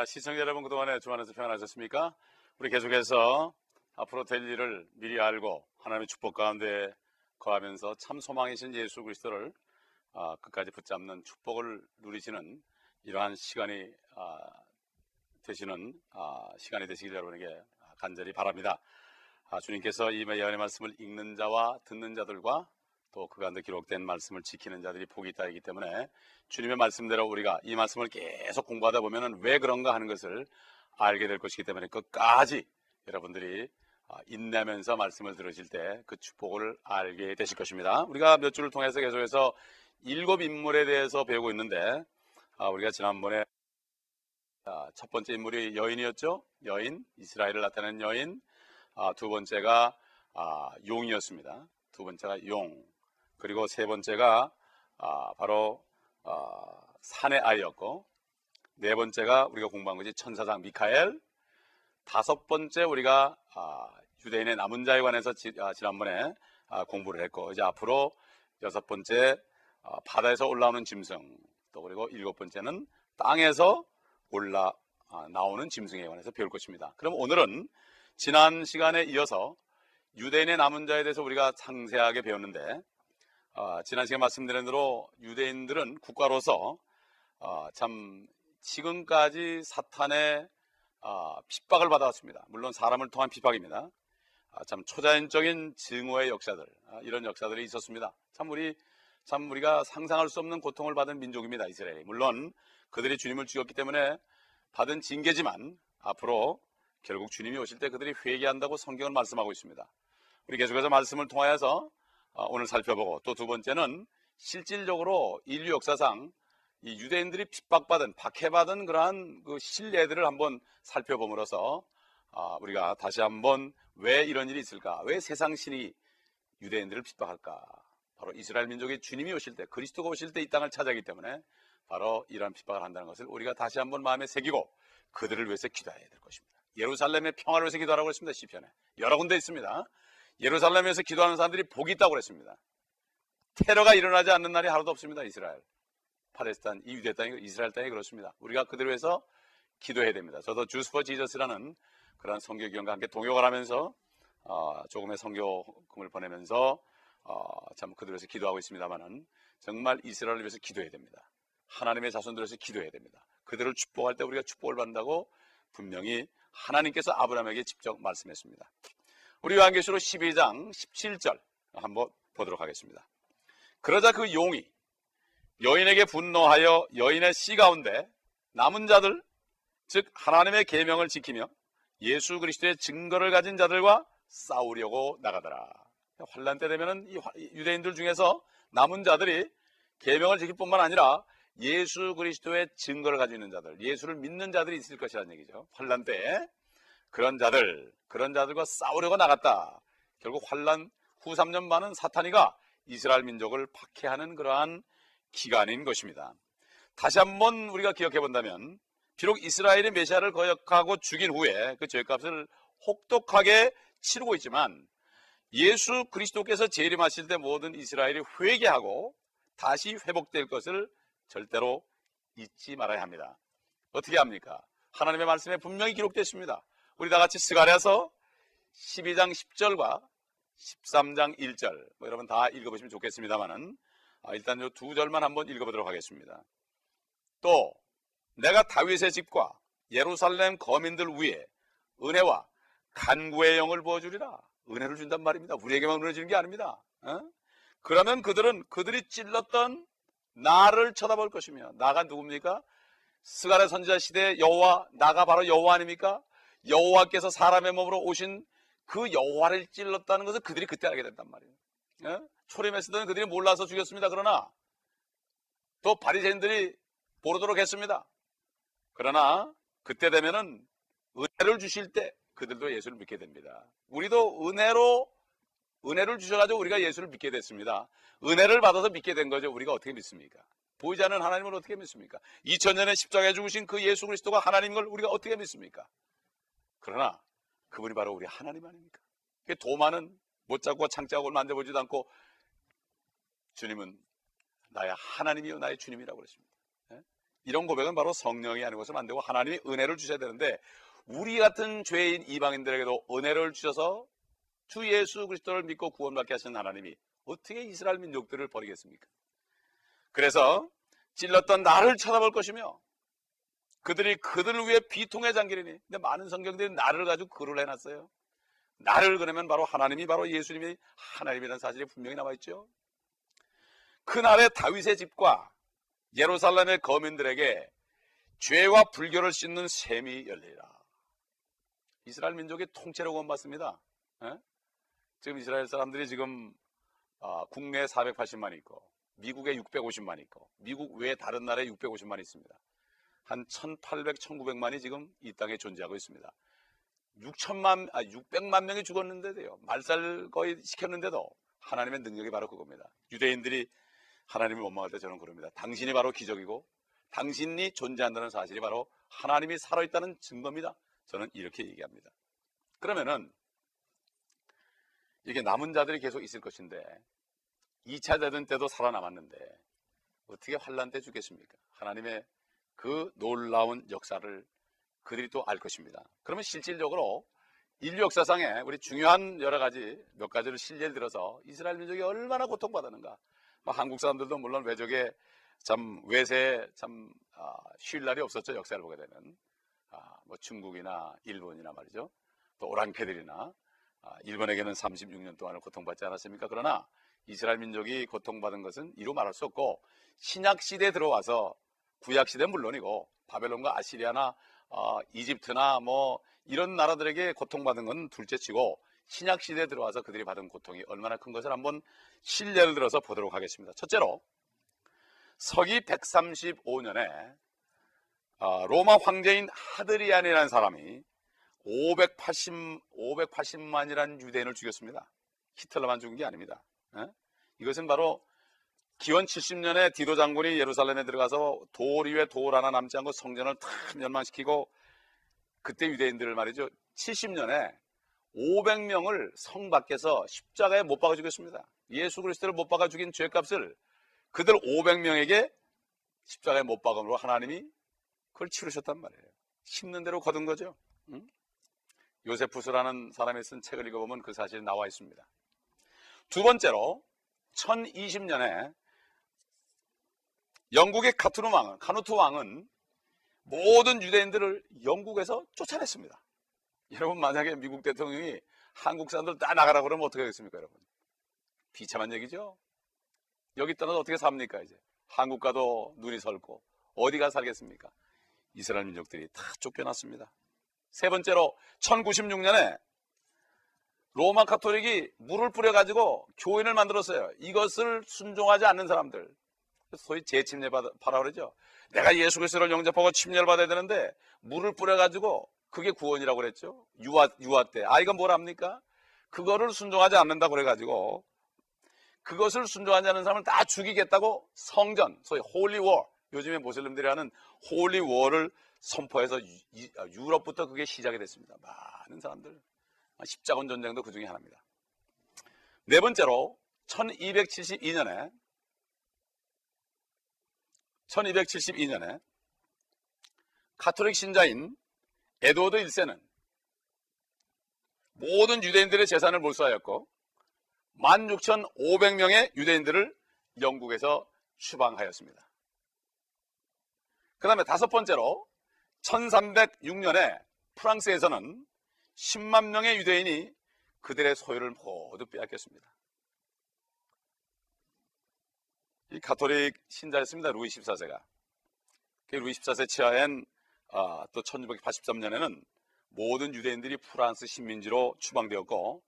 아, 시청자 여러분 그동안에 주안에서 평안하셨습니까? 우리 계속해서 앞으로 될 일을 미리 알고 하나님의 축복 가운데 거하면서 참 소망이신 예수 그리스도를 아, 끝까지 붙잡는 축복을 누리시는 이러한 시간이 아, 되시는 아, 시간이 되시길 여러분에게 간절히 바랍니다. 아, 주님께서 이 예언의 말씀을 읽는 자와 듣는 자들과 또그 가운데 기록된 말씀을 지키는 자들이 복이 있다이기 때문에 주님의 말씀대로 우리가 이 말씀을 계속 공부하다 보면은 왜 그런가 하는 것을 알게 될 것이기 때문에 끝까지 여러분들이 아, 인내하면서 말씀을 들으실 때 그 축복을 알게 되실 것입니다. 우리가 몇 주를 통해서 계속해서 일곱 인물에 대해서 배우고 있는데 아, 우리가 지난번에 아, 첫 번째 인물이 여인이었죠. 여인, 이스라엘을 나타낸 여인. 두 번째가 용이었습니다. 두 번째가 용. 그리고 세 번째가 바로 산의 아이였고 네 번째가 우리가 공부한 것이 천사장 미카엘. 다섯 번째 우리가 유대인의 남은 자에 관해서 지, 난번에 공부를 했고 이제 앞으로 여섯 번째 바다에서 올라오는 짐승 또 그리고 일곱 번째는 땅에서 올라 나오는 짐승에 관해서 배울 것입니다. 그럼 오늘은 지난 시간에 이어서 유대인의 남은 자에 대해서 우리가 상세하게 배웠는데 어, 지난 시간 말씀드린 대로 유대인들은 국가로서 어, 참 지금까지 사탄의 어, 핍박을 받아왔습니다. 물론 사람을 통한 핍박입니다. 아, 참 초자연적인 증오의 역사들 아, 이런 역사들이 있었습니다. 참 우리 참 우리가 상상할 수 없는 고통을 받은 민족입니다. 이스라엘이 물론 그들이 주님을 죽였기 때문에 받은 징계지만 앞으로 결국 주님이 오실 때 그들이 회개한다고 성경은 말씀하고 있습니다. 우리 계속해서 말씀을 통하여서 어, 오늘 살펴보고 또 두 번째는 실질적으로 인류 역사상 이 유대인들이 핍박받은 박해받은 그러한 그 신뢰들을 한번 살펴봄으로써 아, 우리가 다시 한번 왜 이런 일이 있을까? 왜 세상 신이 유대인들을 핍박할까? 바로 이스라엘 민족이 주님이 오실 때 그리스도가 오실 때 이 땅을 찾아기 때문에 바로 이러한 핍박을 한다는 것을 우리가 다시 한번 마음에 새기고 그들을 위해서 기도해야 될 것입니다. 예루살렘의 평화를 위해서 기도하라고 했습니다. 시편에 여러 군데 있습니다. 예루살렘에서 기도하는 사람들이 복이 있다고 그랬습니다. 테러가 일어나지 않는 날이 하루도 없습니다. 이스라엘, 팔레스타인, 이 유대 땅이 이스라엘 땅이 그렇습니다. 우리가 그들을 위해서 기도해야 됩니다. 저도 주스퍼 지저스라는 그런 성교기관과 함께 동역을 하면서 어, 조금의 성교금을 보내면서 어, 참 그들을 위해서 기도하고 있습니다만은 정말 이스라엘을 위해서 기도해야 됩니다. 하나님의 자손들을 위해서 기도해야 됩니다. 그들을 축복할 때 우리가 축복을 받는다고 분명히 하나님께서 아브라함에게 직접 말씀했습니다. 우리 요한계시록 12장 17절 한번 보도록 하겠습니다. 그러자 그 용이 여인에게 분노하여 여인의 씨 가운데 남은 자들 즉 하나님의 계명을 지키며 예수 그리스도의 증거를 가진 자들과 싸우려고 나가더라. 환란 때 되면은 유대인들 중에서 남은 자들이 계명을 지킬 뿐만 아니라 예수 그리스도의 증거를 가지고 있는 자들, 예수를 믿는 자들이 있을 것이라는 얘기죠. 환란 때 그런 자들, 그런 자들과 싸우려고 나갔다. 결국 환란 후 3년 반은 사탄이가 이스라엘 민족을 박해하는 그러한 기간인 것입니다. 다시 한번 우리가 기억해 본다면 비록 이스라엘이 메시아를 거역하고 죽인 후에 그 죄값을 혹독하게 치르고 있지만 예수 그리스도께서 재림하실 때 모든 이스라엘이 회개하고 다시 회복될 것을 절대로 잊지 말아야 합니다. 어떻게 합니까? 하나님의 말씀에 분명히 기록됐습니다. 우리 다 같이 스가랴서 12장 10절과 13장 1절 뭐 여러분 다 읽어보시면 좋겠습니다만은 아, 일단 이두 절만 한번 읽어보도록 하겠습니다. 또 내가 다윗의 집과 예루살렘 거민들 위에 은혜와 간구의 영을 부어주리라. 은혜를 준단 말입니다. 우리에게만 은혜 주는 게 아닙니다. 어? 그러면 그들은 그들이 찔렀던 나를 쳐다볼 것이며 나가 누굽니까? 스가랴 선지자 시대 여호와 나가 바로 여호와 아닙니까? 여호와께서 사람의 몸으로 오신 그 여호와를 찔렀다는 것을 그들이 그때 알게 된단 말이에요. 예? 초림했을 때는 그들이 몰라서 죽였습니다. 그러나 또 바리새인들이 보르도록 했습니다. 그러나 그때 되면은 은혜를 주실 때 그들도 예수를 믿게 됩니다. 우리도 은혜로 은혜를 주셔가지고 우리가 예수를 믿게 됐습니다. 은혜를 받아서 믿게 된 거죠. 우리가 어떻게 믿습니까? 보이지 않는 하나님을 어떻게 믿습니까? 2000년에 십자가에 죽으신 그 예수 그리스도가 하나님인 걸 우리가 어떻게 믿습니까? 그러나 그분이 바로 우리 하나님 아닙니까? 도마는 못 잡고 창자국을 만져보지도 않고 주님은 나의 하나님이요 나의 주님이라고 그랬습니다. 예? 이런 고백은 바로 성령이 하는 것을 만들고 하나님이 은혜를 주셔야 되는데 우리 같은 죄인 이방인들에게도 은혜를 주셔서 주 예수 그리스도를 믿고 구원받게 하신 하나님이 어떻게 이스라엘 민족들을 버리겠습니까? 그래서 찔렀던 나를 쳐다볼 것이며 그들이 그들을 위해 비통에 잠기리니 근데 많은 성경들이 나를 가지고 글을 해놨어요. 나를 그러면 바로 하나님이 바로 예수님이 하나님이라는 사실이 분명히 나와 있죠. 그날의 다윗의 집과 예루살렘의 거민들에게 죄와 불교를 씻는 셈이 열리라. 이스라엘 민족의 통째로 구원받습니다. 에? 예? 지금 이스라엘 사람들이 지금 어, 국내에 480만 있고 미국에 650만 있고 미국 외에 다른 나라에 650만 있습니다. 한 1,800, 1,900만이 지금 이 땅에 존재하고 있습니다. 6천만, 아, 600만 명이 죽었는데도요. 말살 거의 시켰는데도 하나님의 능력이 바로 그겁니다. 유대인들이 하나님을 원망할 때 저는 그럽니다. 당신이 바로 기적이고 당신이 존재한다는 사실이 바로 하나님이 살아있다는 증거입니다. 저는 이렇게 얘기합니다. 그러면은 이게 남은 자들이 계속 있을 것인데 2차 대전 때도 살아남았는데 어떻게 환란 때 죽겠습니까? 하나님의 그 놀라운 역사를 그들이 또 알 것입니다. 그러면 실질적으로 인류 역사상에 우리 중요한 여러 가지 몇 가지를 실례를 들어서 이스라엘 민족이 얼마나 고통받았는가 뭐 한국 사람들도 물론 외적에 참 외세에 참 아, 쉴 날이 없었죠. 역사를 보게 되면 아, 뭐 중국이나 일본이나 말이죠. 또 오랑캐들이나 아, 일본에게는 36년 동안을 고통받지 않았습니까? 그러나 이스라엘 민족이 고통받은 것은 이루 말할 수 없고 신약 시대에 들어와서 구약 시대 는 물론이고 바벨론과 아시리아나 어, 이집트나 뭐 이런 나라들에게 고통받은 건 둘째치고 신약 시대에 들어와서 그들이 받은 고통이 얼마나 큰 것을 한번 신뢰를 들어서 보도록 하겠습니다. 첫째로 서기 135년에 어, 로마 황제인 하드리안이라는 사람이 580, 580만이라는 유대인을 죽였습니다. 히틀러만 죽은 게 아닙니다. 에? 이것은 바로 기원 70년에 디도 장군이 예루살렘에 들어가서 돌 위에 돌 하나 남지 않고 성전을 탁 멸망시키고 그때 유대인들을 말이죠. 70년에 500명을 성 밖에서 십자가에 못 박아 죽였습니다. 예수 그리스도를 못 박아 죽인 죄값을 그들 500명에게 십자가에 못 박음으로 하나님이 그걸 치르셨단 말이에요. 심는 대로 거둔 거죠. 응? 요세푸스라는 사람이 쓴 책을 읽어보면 그 사실이 나와 있습니다. 두 번째로 1020년에 영국의 카투르 왕은 카누트 왕은 모든 유대인들을 영국에서 쫓아냈습니다. 여러분 만약에 미국 대통령이 한국 사람들 다 나가라 그러면 어떻게 하겠습니까, 여러분? 비참한 얘기죠. 여기 떠나서 어떻게 삽니까, 이제? 한국 가도 눈이 설고 어디가 살겠습니까? 이스라엘 민족들이 다 쫓겨났습니다. 세 번째로 1096년에 로마 카톨릭이 물을 뿌려가지고 교인을 만들었어요. 이것을 순종하지 않는 사람들. 소위 재침례 받아 그러죠. 내가 예수 그리스도를 영접하고 침례를 받아야 되는데 물을 뿌려가지고 그게 구원이라고 그랬죠. 유아, 유아 때. 아, 이건 뭘 합니까? 그거를 순종하지 않는다 그래가지고 그것을 순종하지 않는 사람을 다 죽이겠다고 성전, 소위 holy war, 요즘에 모슬림들이 하는 holy war를 선포해서 유럽부터 그게 시작이 됐습니다. 많은 사람들. 십자군 전쟁도 그 중에 하나입니다. 네 번째로 1272년에 1272년에 카톨릭 신자인 에드워드 1세는 모든 유대인들의 재산을 몰수하였고 16,500명의 유대인들을 영국에서 추방하였습니다. 그 다음에 다섯 번째로 1306년에 프랑스에서는 10만 명의 유대인이 그들의 소유를 모두 빼앗겼습니다. 이 가톨릭 신자였습니다. 루이 14세가. 그 루이 14세 치하엔 아, 또 1683년에는 모든 유대인들이 프랑스 식민지로 추방되었고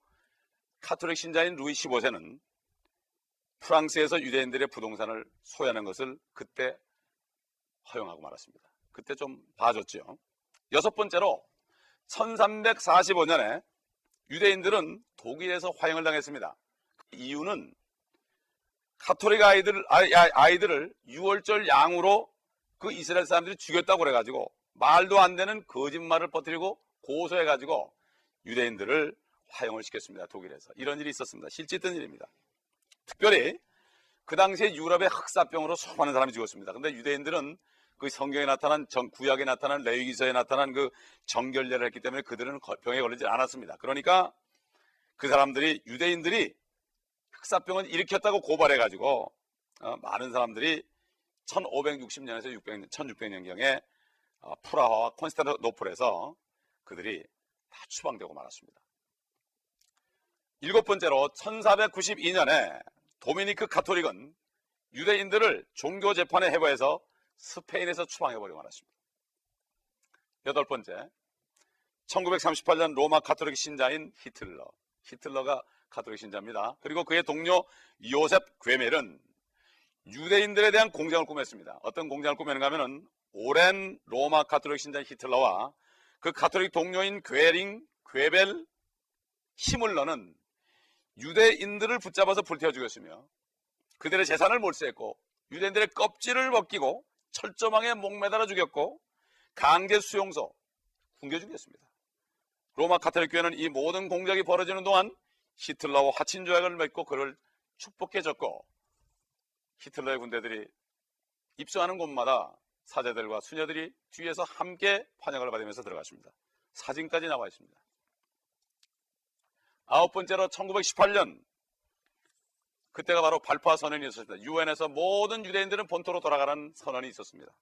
카톨릭 신자인 루이 15세는 프랑스에서 유대인들의 부동산을 소유하는 것을 그때 허용하고 말았습니다. 그때 좀 봐줬죠. 여섯 번째로 1345년에 유대인들은 독일에서 화형을 당했습니다. 그 이유는 카톨릭 아이들, 아이들을 6월절 양으로 그 이스라엘 사람들이 죽였다고 그래가지고 말도 안 되는 거짓말을 퍼뜨리고 고소해가지고 유대인들을 화형을 시켰습니다. 독일에서. 이런 일이 있었습니다. 실제 있던 일입니다. 특별히 그 당시에 유럽의 흑사병으로 수많은 사람이 죽었습니다. 근데 유대인들은 그 성경에 나타난 정, 구약에 나타난 레위기서에 나타난 그 정결례를 했기 때문에 그들은 거- 병에 걸리지 않았습니다. 그러니까 그 사람들이 유대인들이 흑사병을 일으켰다고 고발해가지고 어, 많은 사람들이 1560년에서 600년, 1600년경에 어, 프라하와 콘스탄티노플에서 그들이 다 추방되고 말았습니다. 일곱 번째로 1492년에 도미니크 가톨릭은 유대인들을 종교 재판에 해부해서 스페인에서 추방해버리고 말았습니다. 여덟 번째, 1938년 로마 가톨릭 신자인 히틀러. 히틀러가 가톨릭 신자입니다. 그리고 그의 동료 요셉 괴멜은 유대인들에 대한 공장을 꾸몄습니다. 어떤 공장을 꾸몄는가 하면은 오랜 로마 가톨릭 신자인 히틀러와 그 가톨릭 동료인 괴링, 괴벨, 히물러는 유대인들을 붙잡아서 불태워 죽였으며 그들의 재산을 몰수했고 유대인들의 껍질을 벗기고 철조망에 목매달아 죽였고 강제 수용소 굶겨 죽였습니다. 로마 카톨릭 교회는 이 모든 공작이 벌어지는 동안 히틀러와 화친 조약을 맺고 그를 축복해줬고 히틀러의 군대들이 입성하는 곳마다 사제들과 수녀들이 뒤에서 함께 환영을 받으면서 들어갔습니다. 사진까지 나와 있습니다. 아홉 번째로 1918년 그때가 바로 발파 선언이 있었습니다. 유엔에서 모든 유대인들은 본토로 돌아가는 선언이 있었습니다.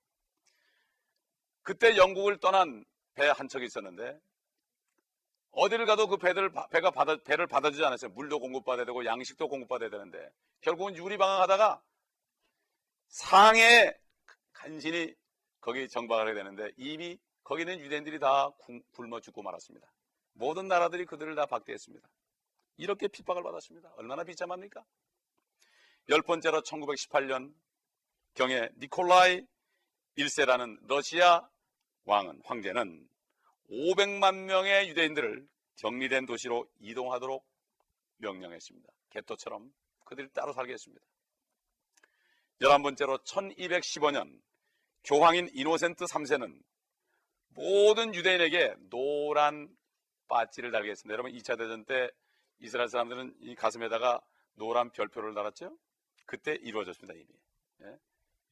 그때 영국을 떠난 배 한 척이 있었는데 어디를 가도 그 배들 배가 받아, 배를 받아주지 않았어요. 물도 공급받아야 되고 양식도 공급받아야 되는데 결국은 유리방황하다가 상해 간신히 거기 정박을 해야 되는데 이미 거기는 유대인들이 다 굶어 죽고 말았습니다. 모든 나라들이 그들을 다 박대했습니다. 이렇게 핍박을 받았습니다. 얼마나 비참합니까? 열 번째로 1918년 경에 니콜라이 1세라는 러시아 왕은 황제는 500만 명의 유대인들을 격리된 도시로 이동하도록 명령했습니다. 개토처럼 그들이 따로 살게 했습니다. 11번째로 1215년 교황인 이노센트 3세는 모든 유대인에게 노란 빠지를 달게 했습니다. 여러분 2차 대전 때 이스라엘 사람들은 이 가슴에다가 노란 별표를 달았죠? 그때 이루어졌습니다, 이미. 예?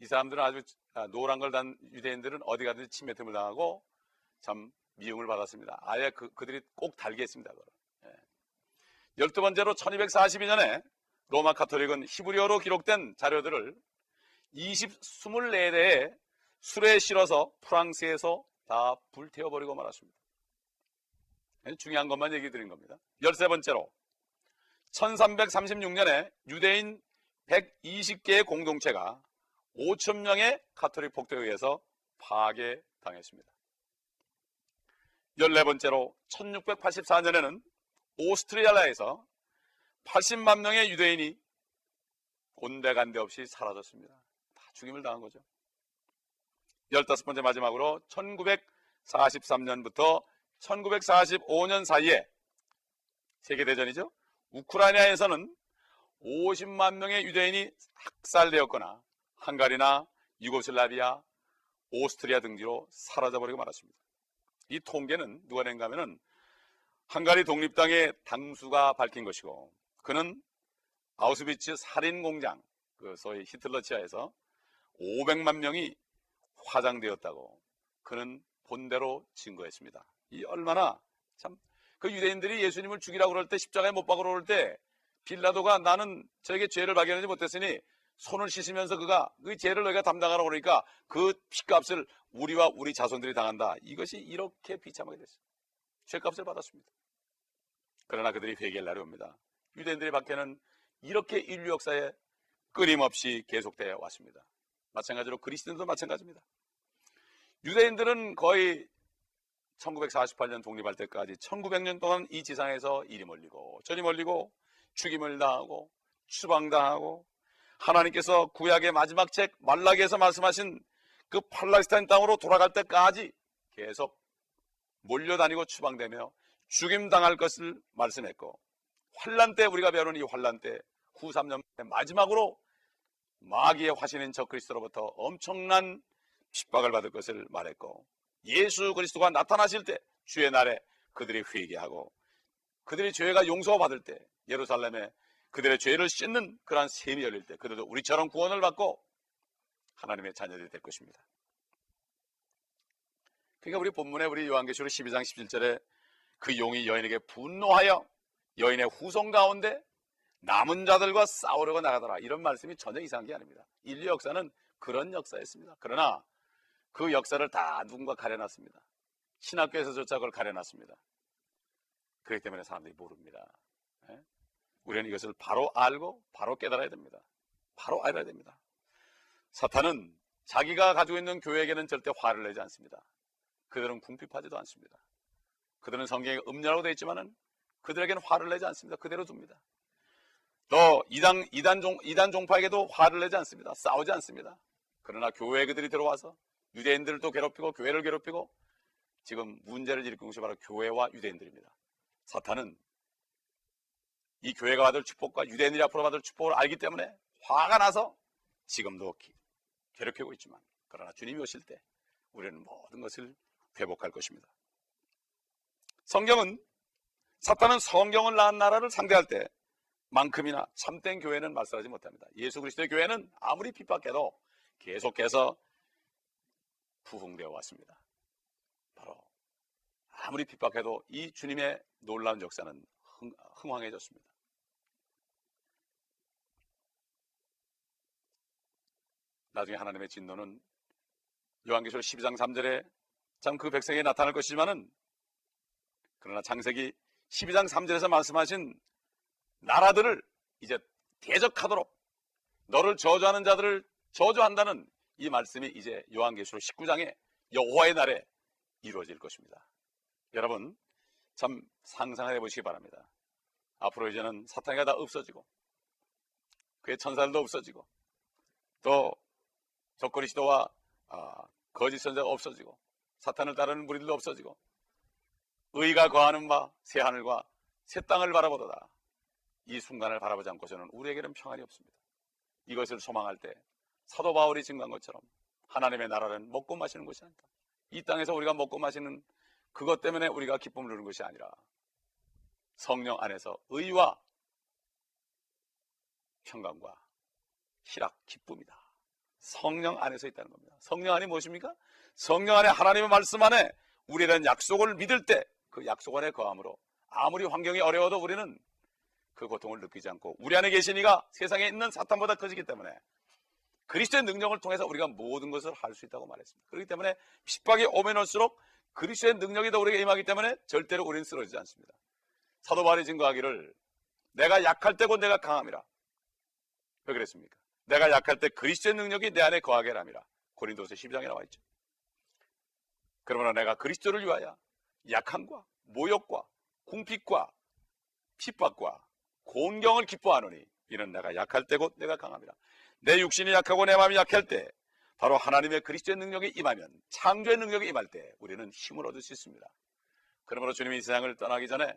이 사람들은 아주 노란 걸 단 유대인들은 어디 가든지 침매틈을 당하고 참 미움을 받았습니다. 아예 그, 그들이 꼭 달게 했습니다. 예. 열두 번째로 1242년에 로마 카톨릭은 히브리어로 기록된 자료들을 20, 24대에 술에 실어서 프랑스에서 다 불태워버리고 말았습니다. 중요한 것만 얘기 드린 겁니다. 열세 번째로 1336년에 유대인 120개의 공동체가 5천 명의 카톨릭 폭도에 의해서 파괴당했습니다. 14번째로 1684년에는 오스트리아에서 80만 명의 유대인이 온데간데 없이 사라졌습니다. 다 죽임을 당한 거죠. 15번째 마지막으로 1943년부터 1945년 사이에 세계대전이죠. 우크라이나에서는 50만 명의 유대인이 학살되었거나 한가리나 유고슬라비아, 오스트리아 등지로 사라져버리고 말았습니다. 이 통계는 누가 낸가 하면은 한가리 독립당의 당수가 밝힌 것이고 그는 아우스비츠 살인 공장, 그 소위 히틀러 치하에서 500만 명이 화장되었다고 그는 본대로 증거했습니다. 이 얼마나 참 그 유대인들이 예수님을 죽이라고 그럴 때 십자가에 못 박으러 그럴 때 빌라도가 나는 저에게 죄를 발견하지 못했으니 손을 씻으면서 그가 그 죄를 너희가 담당하라고 그러니까 그 피값을 우리와 우리 자손들이 당한다. 이것이 이렇게 비참하게 됐어요. 죄값을 받았습니다. 그러나 그들이 회개할 날이 옵니다. 유대인들의 박해는 이렇게 인류 역사에 끊임없이 계속되어 왔습니다. 마찬가지로 그리스도인도 마찬가지입니다. 유대인들은 거의 1948년 독립할 때까지 1900년 동안 이 지상에서 이리 멀리고 저리 멀리고 죽임을 당하고 추방당하고 하나님께서 구약의 마지막 책 말라기에서 말씀하신 그 팔라스타인 땅으로 돌아갈 때까지 계속 몰려다니고 추방되며 죽임당할 것을 말씀했고 환란 때 우리가 배우는 이 환란 때 후 3년 마지막으로 마귀의 화신인 저 그리스도로부터 엄청난 핍박을 받을 것을 말했고 예수 그리스도가 나타나실 때 주의 날에 그들이 회개하고 그들의 죄가 용서받을 때 예루살렘에 그들의 죄를 씻는 그러한 셈이 열릴 때 그들도 우리처럼 구원을 받고 하나님의 자녀들이 될 것입니다. 그러니까 우리 본문에 우리 요한계시록 12장 17절에 그 용이 여인에게 분노하여 여인의 후손 가운데 남은 자들과 싸우려고 나가더라. 이런 말씀이 전혀 이상한 게 아닙니다. 인류 역사는 그런 역사였습니다. 그러나 그 역사를 다 누군가 가려놨습니다. 신학교에서조차 그걸 가려놨습니다. 그렇기 때문에 사람들이 모릅니다. 예? 우리는 이것을 바로 알고 바로 깨달아야 됩니다. 바로 알아야 됩니다. 사탄은 자기가 가지고 있는 교회에게는 절대 화를 내지 않습니다. 그들은 궁핍하지도 않습니다. 그들은 성경에 음녀라고 되어 있지만은 그들에게는 화를 내지 않습니다. 그대로 둡니다. 또 이단 이단 종 이단 종파에게도 화를 내지 않습니다. 싸우지 않습니다. 그러나 교회 그들이 들어와서 유대인들을 또 괴롭히고 교회를 괴롭히고 지금 문제를 일으키는 것이 바로 교회와 유대인들입니다. 사탄은 이 교회가 받을 축복과 유대인들이 앞으로 받을 축복을 알기 때문에 화가 나서 지금도 괴롭히고 있지만 그러나 주님이 오실 때 우리는 모든 것을 회복할 것입니다. 성경은 사탄은 성경을 낳은 나라를 상대할 때 만큼이나 참된 교회는 말살하지 못합니다. 예수 그리스도의 교회는 아무리 핍박해도 계속해서 부흥되어 왔습니다. 바로 아무리 핍박해도 이 주님의 놀라운 역사는 흥, 흥황해졌습니다. 나중에 하나님의 진노는 요한계시록 12장 3절에 참 그 백성에 나타날 것이지만은 그러나 창세기 12장 3절에서 말씀하신 나라들을 이제 대적하도록 너를 저주하는 자들을 저주한다는 이 말씀이 이제 요한계시록 19장에 여호와의 날에 이루어질 것입니다. 여러분 참 상상해 보시기 바랍니다. 앞으로 이제는 사탄이가 다 없어지고 그의 천사들도 없어지고 또 적그리스도와 아, 거짓 선자가 없어지고 사탄을 따르는 무리들도 없어지고 의가 거하는 바 새 하늘과 새 땅을 바라보도다. 이 순간을 바라보지 않고서는 우리에게는 평안이 없습니다. 이것을 소망할 때 사도 바울이 증거한 것처럼 하나님의 나라는 먹고 마시는 것이 아니다. 이 땅에서 우리가 먹고 마시는 그것 때문에 우리가 기쁨을 누리는 것이 아니라 성령 안에서 의와 평강과 희락, 기쁨이다. 성령 안에서 있다는 겁니다. 성령 안이 무엇입니까? 성령 안에 하나님의 말씀 안에 우리는 약속을 믿을 때 그 약속 안에 거함으로 아무리 환경이 어려워도 우리는 그 고통을 느끼지 않고 우리 안에 계신 이가 세상에 있는 사탄보다 커지기 때문에 그리스도의 능력을 통해서 우리가 모든 것을 할 수 있다고 말했습니다. 그렇기 때문에 핍박이 오면 올수록 그리스도의 능력이 더 우리에게 임하기 때문에 절대로 우리는 쓰러지지 않습니다. 사도 바울이 증거하기를 내가 약할 때고 내가 강함이라. 왜 그랬습니까? 내가 약할 때 그리스도의 능력이 내 안에 거하게 함이라. 고린도서 12장에 나와 있죠. 그러므로 내가 그리스도를 위하여 약함과 모욕과 궁핍과 핍박과 곤경을 기뻐하노니 이는 내가 약할 때 곧 내가 강함이라. 내 육신이 약하고 내 마음이 약할 때 바로 하나님의 그리스도의 능력이 임하면 창조의 능력이 임할 때 우리는 힘을 얻을 수 있습니다. 그러므로 주님이 이 세상을 떠나기 전에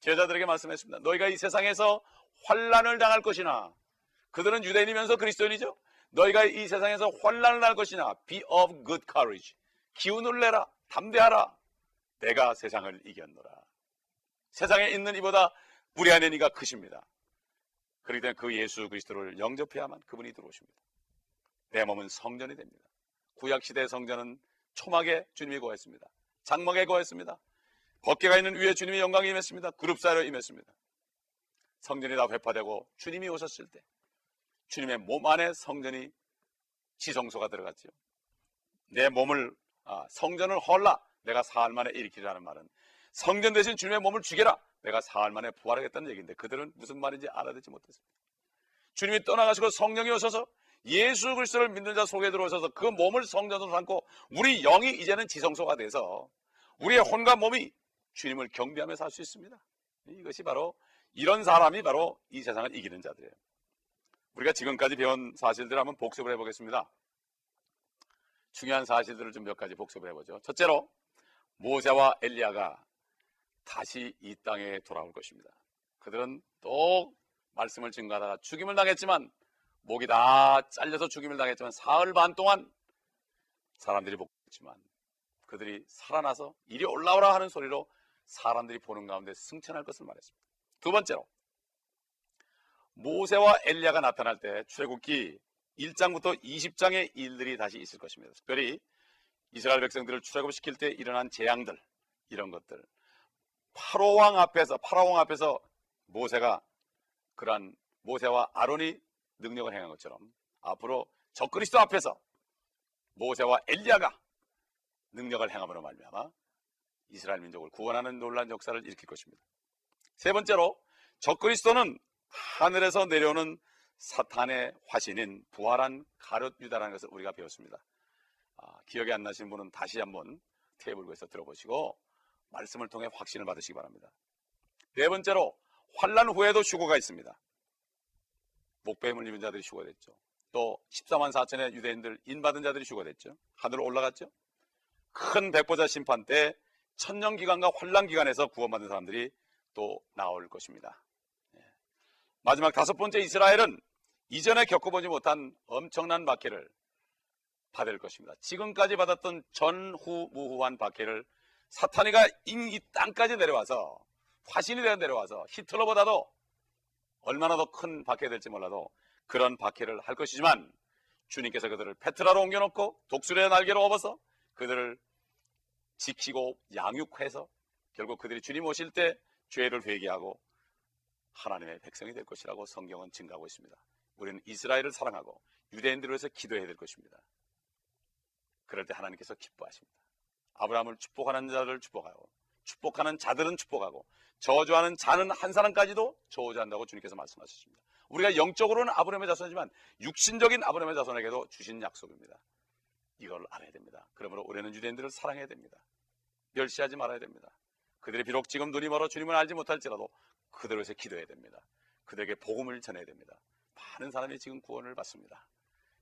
제자들에게 말씀했습니다. 너희가 이 세상에서 환란을 당할 것이나 그들은 유대인이면서 그리스도인이죠. 너희가 이 세상에서 환란을 당할 것이나 be of good courage. 기운을 내라. 담대하라. 내가 세상을 이겼노라. 세상에 있는 이보다 우리 안에 니가 크십니다. 그렇기 때문에 그 예수 그리스도를 영접해야만 그분이 들어오십니다. 내 몸은 성전이 됩니다. 구약 시대 성전은 초막에 주님이 거했습니다. 장막에 거했습니다. 벗개가 있는 위에 주님의 영광이 임했습니다. 그룹 사이로 임했습니다. 성전이 다 회파되고 주님이 오셨을 때 주님의 몸 안에 성전이 지성소가 들어갔지요. 내 몸을 아, 성전을 헐라 내가 사흘 만에 일으키라는 말은 성전 대신 주님의 몸을 죽여라 내가 사흘 만에 부활하겠다는 얘기인데 그들은 무슨 말인지 알아듣지 못했습니다. 주님이 떠나가시고 성령이 오셔서 예수 그리스도를 믿는 자 속에 들어오셔서 그 몸을 성전으로 삼고 우리 영이 이제는 지성소가 돼서 우리의 혼과 몸이 주님을 경배하며 살 수 있습니다. 이것이 바로 이런 사람이 바로 이 세상을 이기는 자들이에요. 우리가 지금까지 배운 사실들을 한번 복습을 해보겠습니다. 중요한 사실들을 좀 몇 가지 복습을 해보죠. 첫째로 모세와 엘리야가 다시 이 땅에 돌아올 것입니다. 그들은 또 말씀을 증거하다가 죽임을 당했지만 목이 다 잘려서 죽임을 당했지만 사흘 반 동안 사람들이 복했지만 그들이 살아나서 이리 올라오라 하는 소리로 사람들이 보는 가운데 승천할 것을 말했습니다. 두 번째로 모세와 엘리야가 나타날 때 출애굽기 1장부터 20장의 일들이 다시 있을 것입니다. 특별히 이스라엘 백성들을 출애굽시킬 때 일어난 재앙들 이런 것들 파로 왕 앞에서 파라오 왕 앞에서 모세가 그러한 모세와 아론이 능력을 행한 것처럼 앞으로 적그리스도 앞에서 모세와 엘리야가 능력을 행함으로 말미암아 이스라엘 민족을 구원하는 놀란 역사를 일으킬 것입니다. 세 번째로 적그리스도는 하늘에서 내려오는 사탄의 화신인 부활한 가룟 유다라는 것을 우리가 배웠습니다. 아, 기억이 안 나시는 분은 다시 한번 테이블에서 들어보시고 말씀을 통해 확신을 받으시기 바랍니다. 네 번째로 환란 후에도 휴거가 있습니다. 목배임을 입은 자들이 휴거됐죠. 또 14만 4천의 유대인들 인받은 자들이 휴거됐죠. 하늘로 올라갔죠. 큰 백보자 심판 때 천년 기간과 환란 기간에서 구원받은 사람들이 또 나올 것입니다. 예. 마지막 다섯 번째 이스라엘은 이전에 겪어보지 못한 엄청난 박해를 받을 것입니다. 지금까지 받았던 전후무후한 박해를 사탄이가 이 땅까지 내려와서 화신이 되어 내려와서 히틀러보다도 얼마나 더 큰 박해 될지 몰라도 그런 박해를 할 것이지만 주님께서 그들을 페트라로 옮겨놓고 독수리의 날개로 업어서 그들을 지키고 양육해서 결국 그들이 주님 오실 때 죄를 회개하고 하나님의 백성이 될 것이라고 성경은 증가하고 있습니다. 우리는 이스라엘을 사랑하고 유대인들을 위해서 기도해야 될 것입니다. 그럴 때 하나님께서 기뻐하십니다. 아브라함을 축복하는 자를 축복하고 축복하는 자들은 축복하고 저주하는 자는 한 사람까지도 저주한다고 주님께서 말씀하셨습니다. 우리가 영적으로는 아브라함의 자손이지만 육신적인 아브라함의 자손에게도 주신 약속입니다. 이걸 알아야 됩니다. 그러므로 우리는 유대인들을 사랑해야 됩니다. 멸시하지 말아야 됩니다. 그들이 비록 지금 눈이 멀어 주님을 알지 못할지라도 위해서 기도해야 됩니다. 그들에게 복음을 전해야 됩니다. 많은 사람이 지금 구원을 받습니다.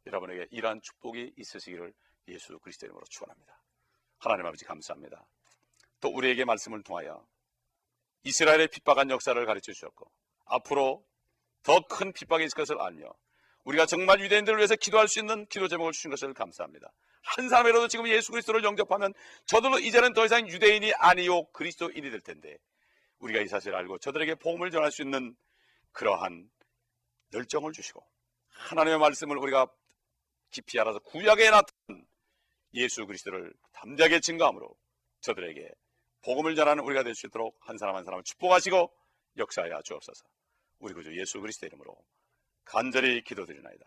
여러분에게 이러한 축복이 있으시기를 예수 그리스도 이름으로 축원합니다. 하나님 아버지 감사합니다. 또 우리에게 말씀을 통하여 이스라엘의 핍박한 역사를 가르쳐 주셨고 앞으로 더 큰 핍박이 있을 것을 알며 우리가 정말 유대인들을 위해서 기도할 수 있는 기도 제목을 주신 것을 감사합니다. 한 사람이라도 지금 예수 그리스도를 영접하면 저들도 이제는 더 이상 유대인이 아니요 그리스도인이 될 텐데 우리가 이 사실을 알고 저들에게 복음을 전할 수 있는 그러한 열정을 주시고 하나님의 말씀을 우리가 깊이 알아서 구약에 나타난 예수 그리스도를 담대하게 증거함으로 저들에게 복음을 전하는 우리가 될 수 있도록 한 사람 한 사람을 축복하시고 역사하여 주옵소서. 우리 구주 예수 그리스도 이름으로 간절히 기도드리나이다.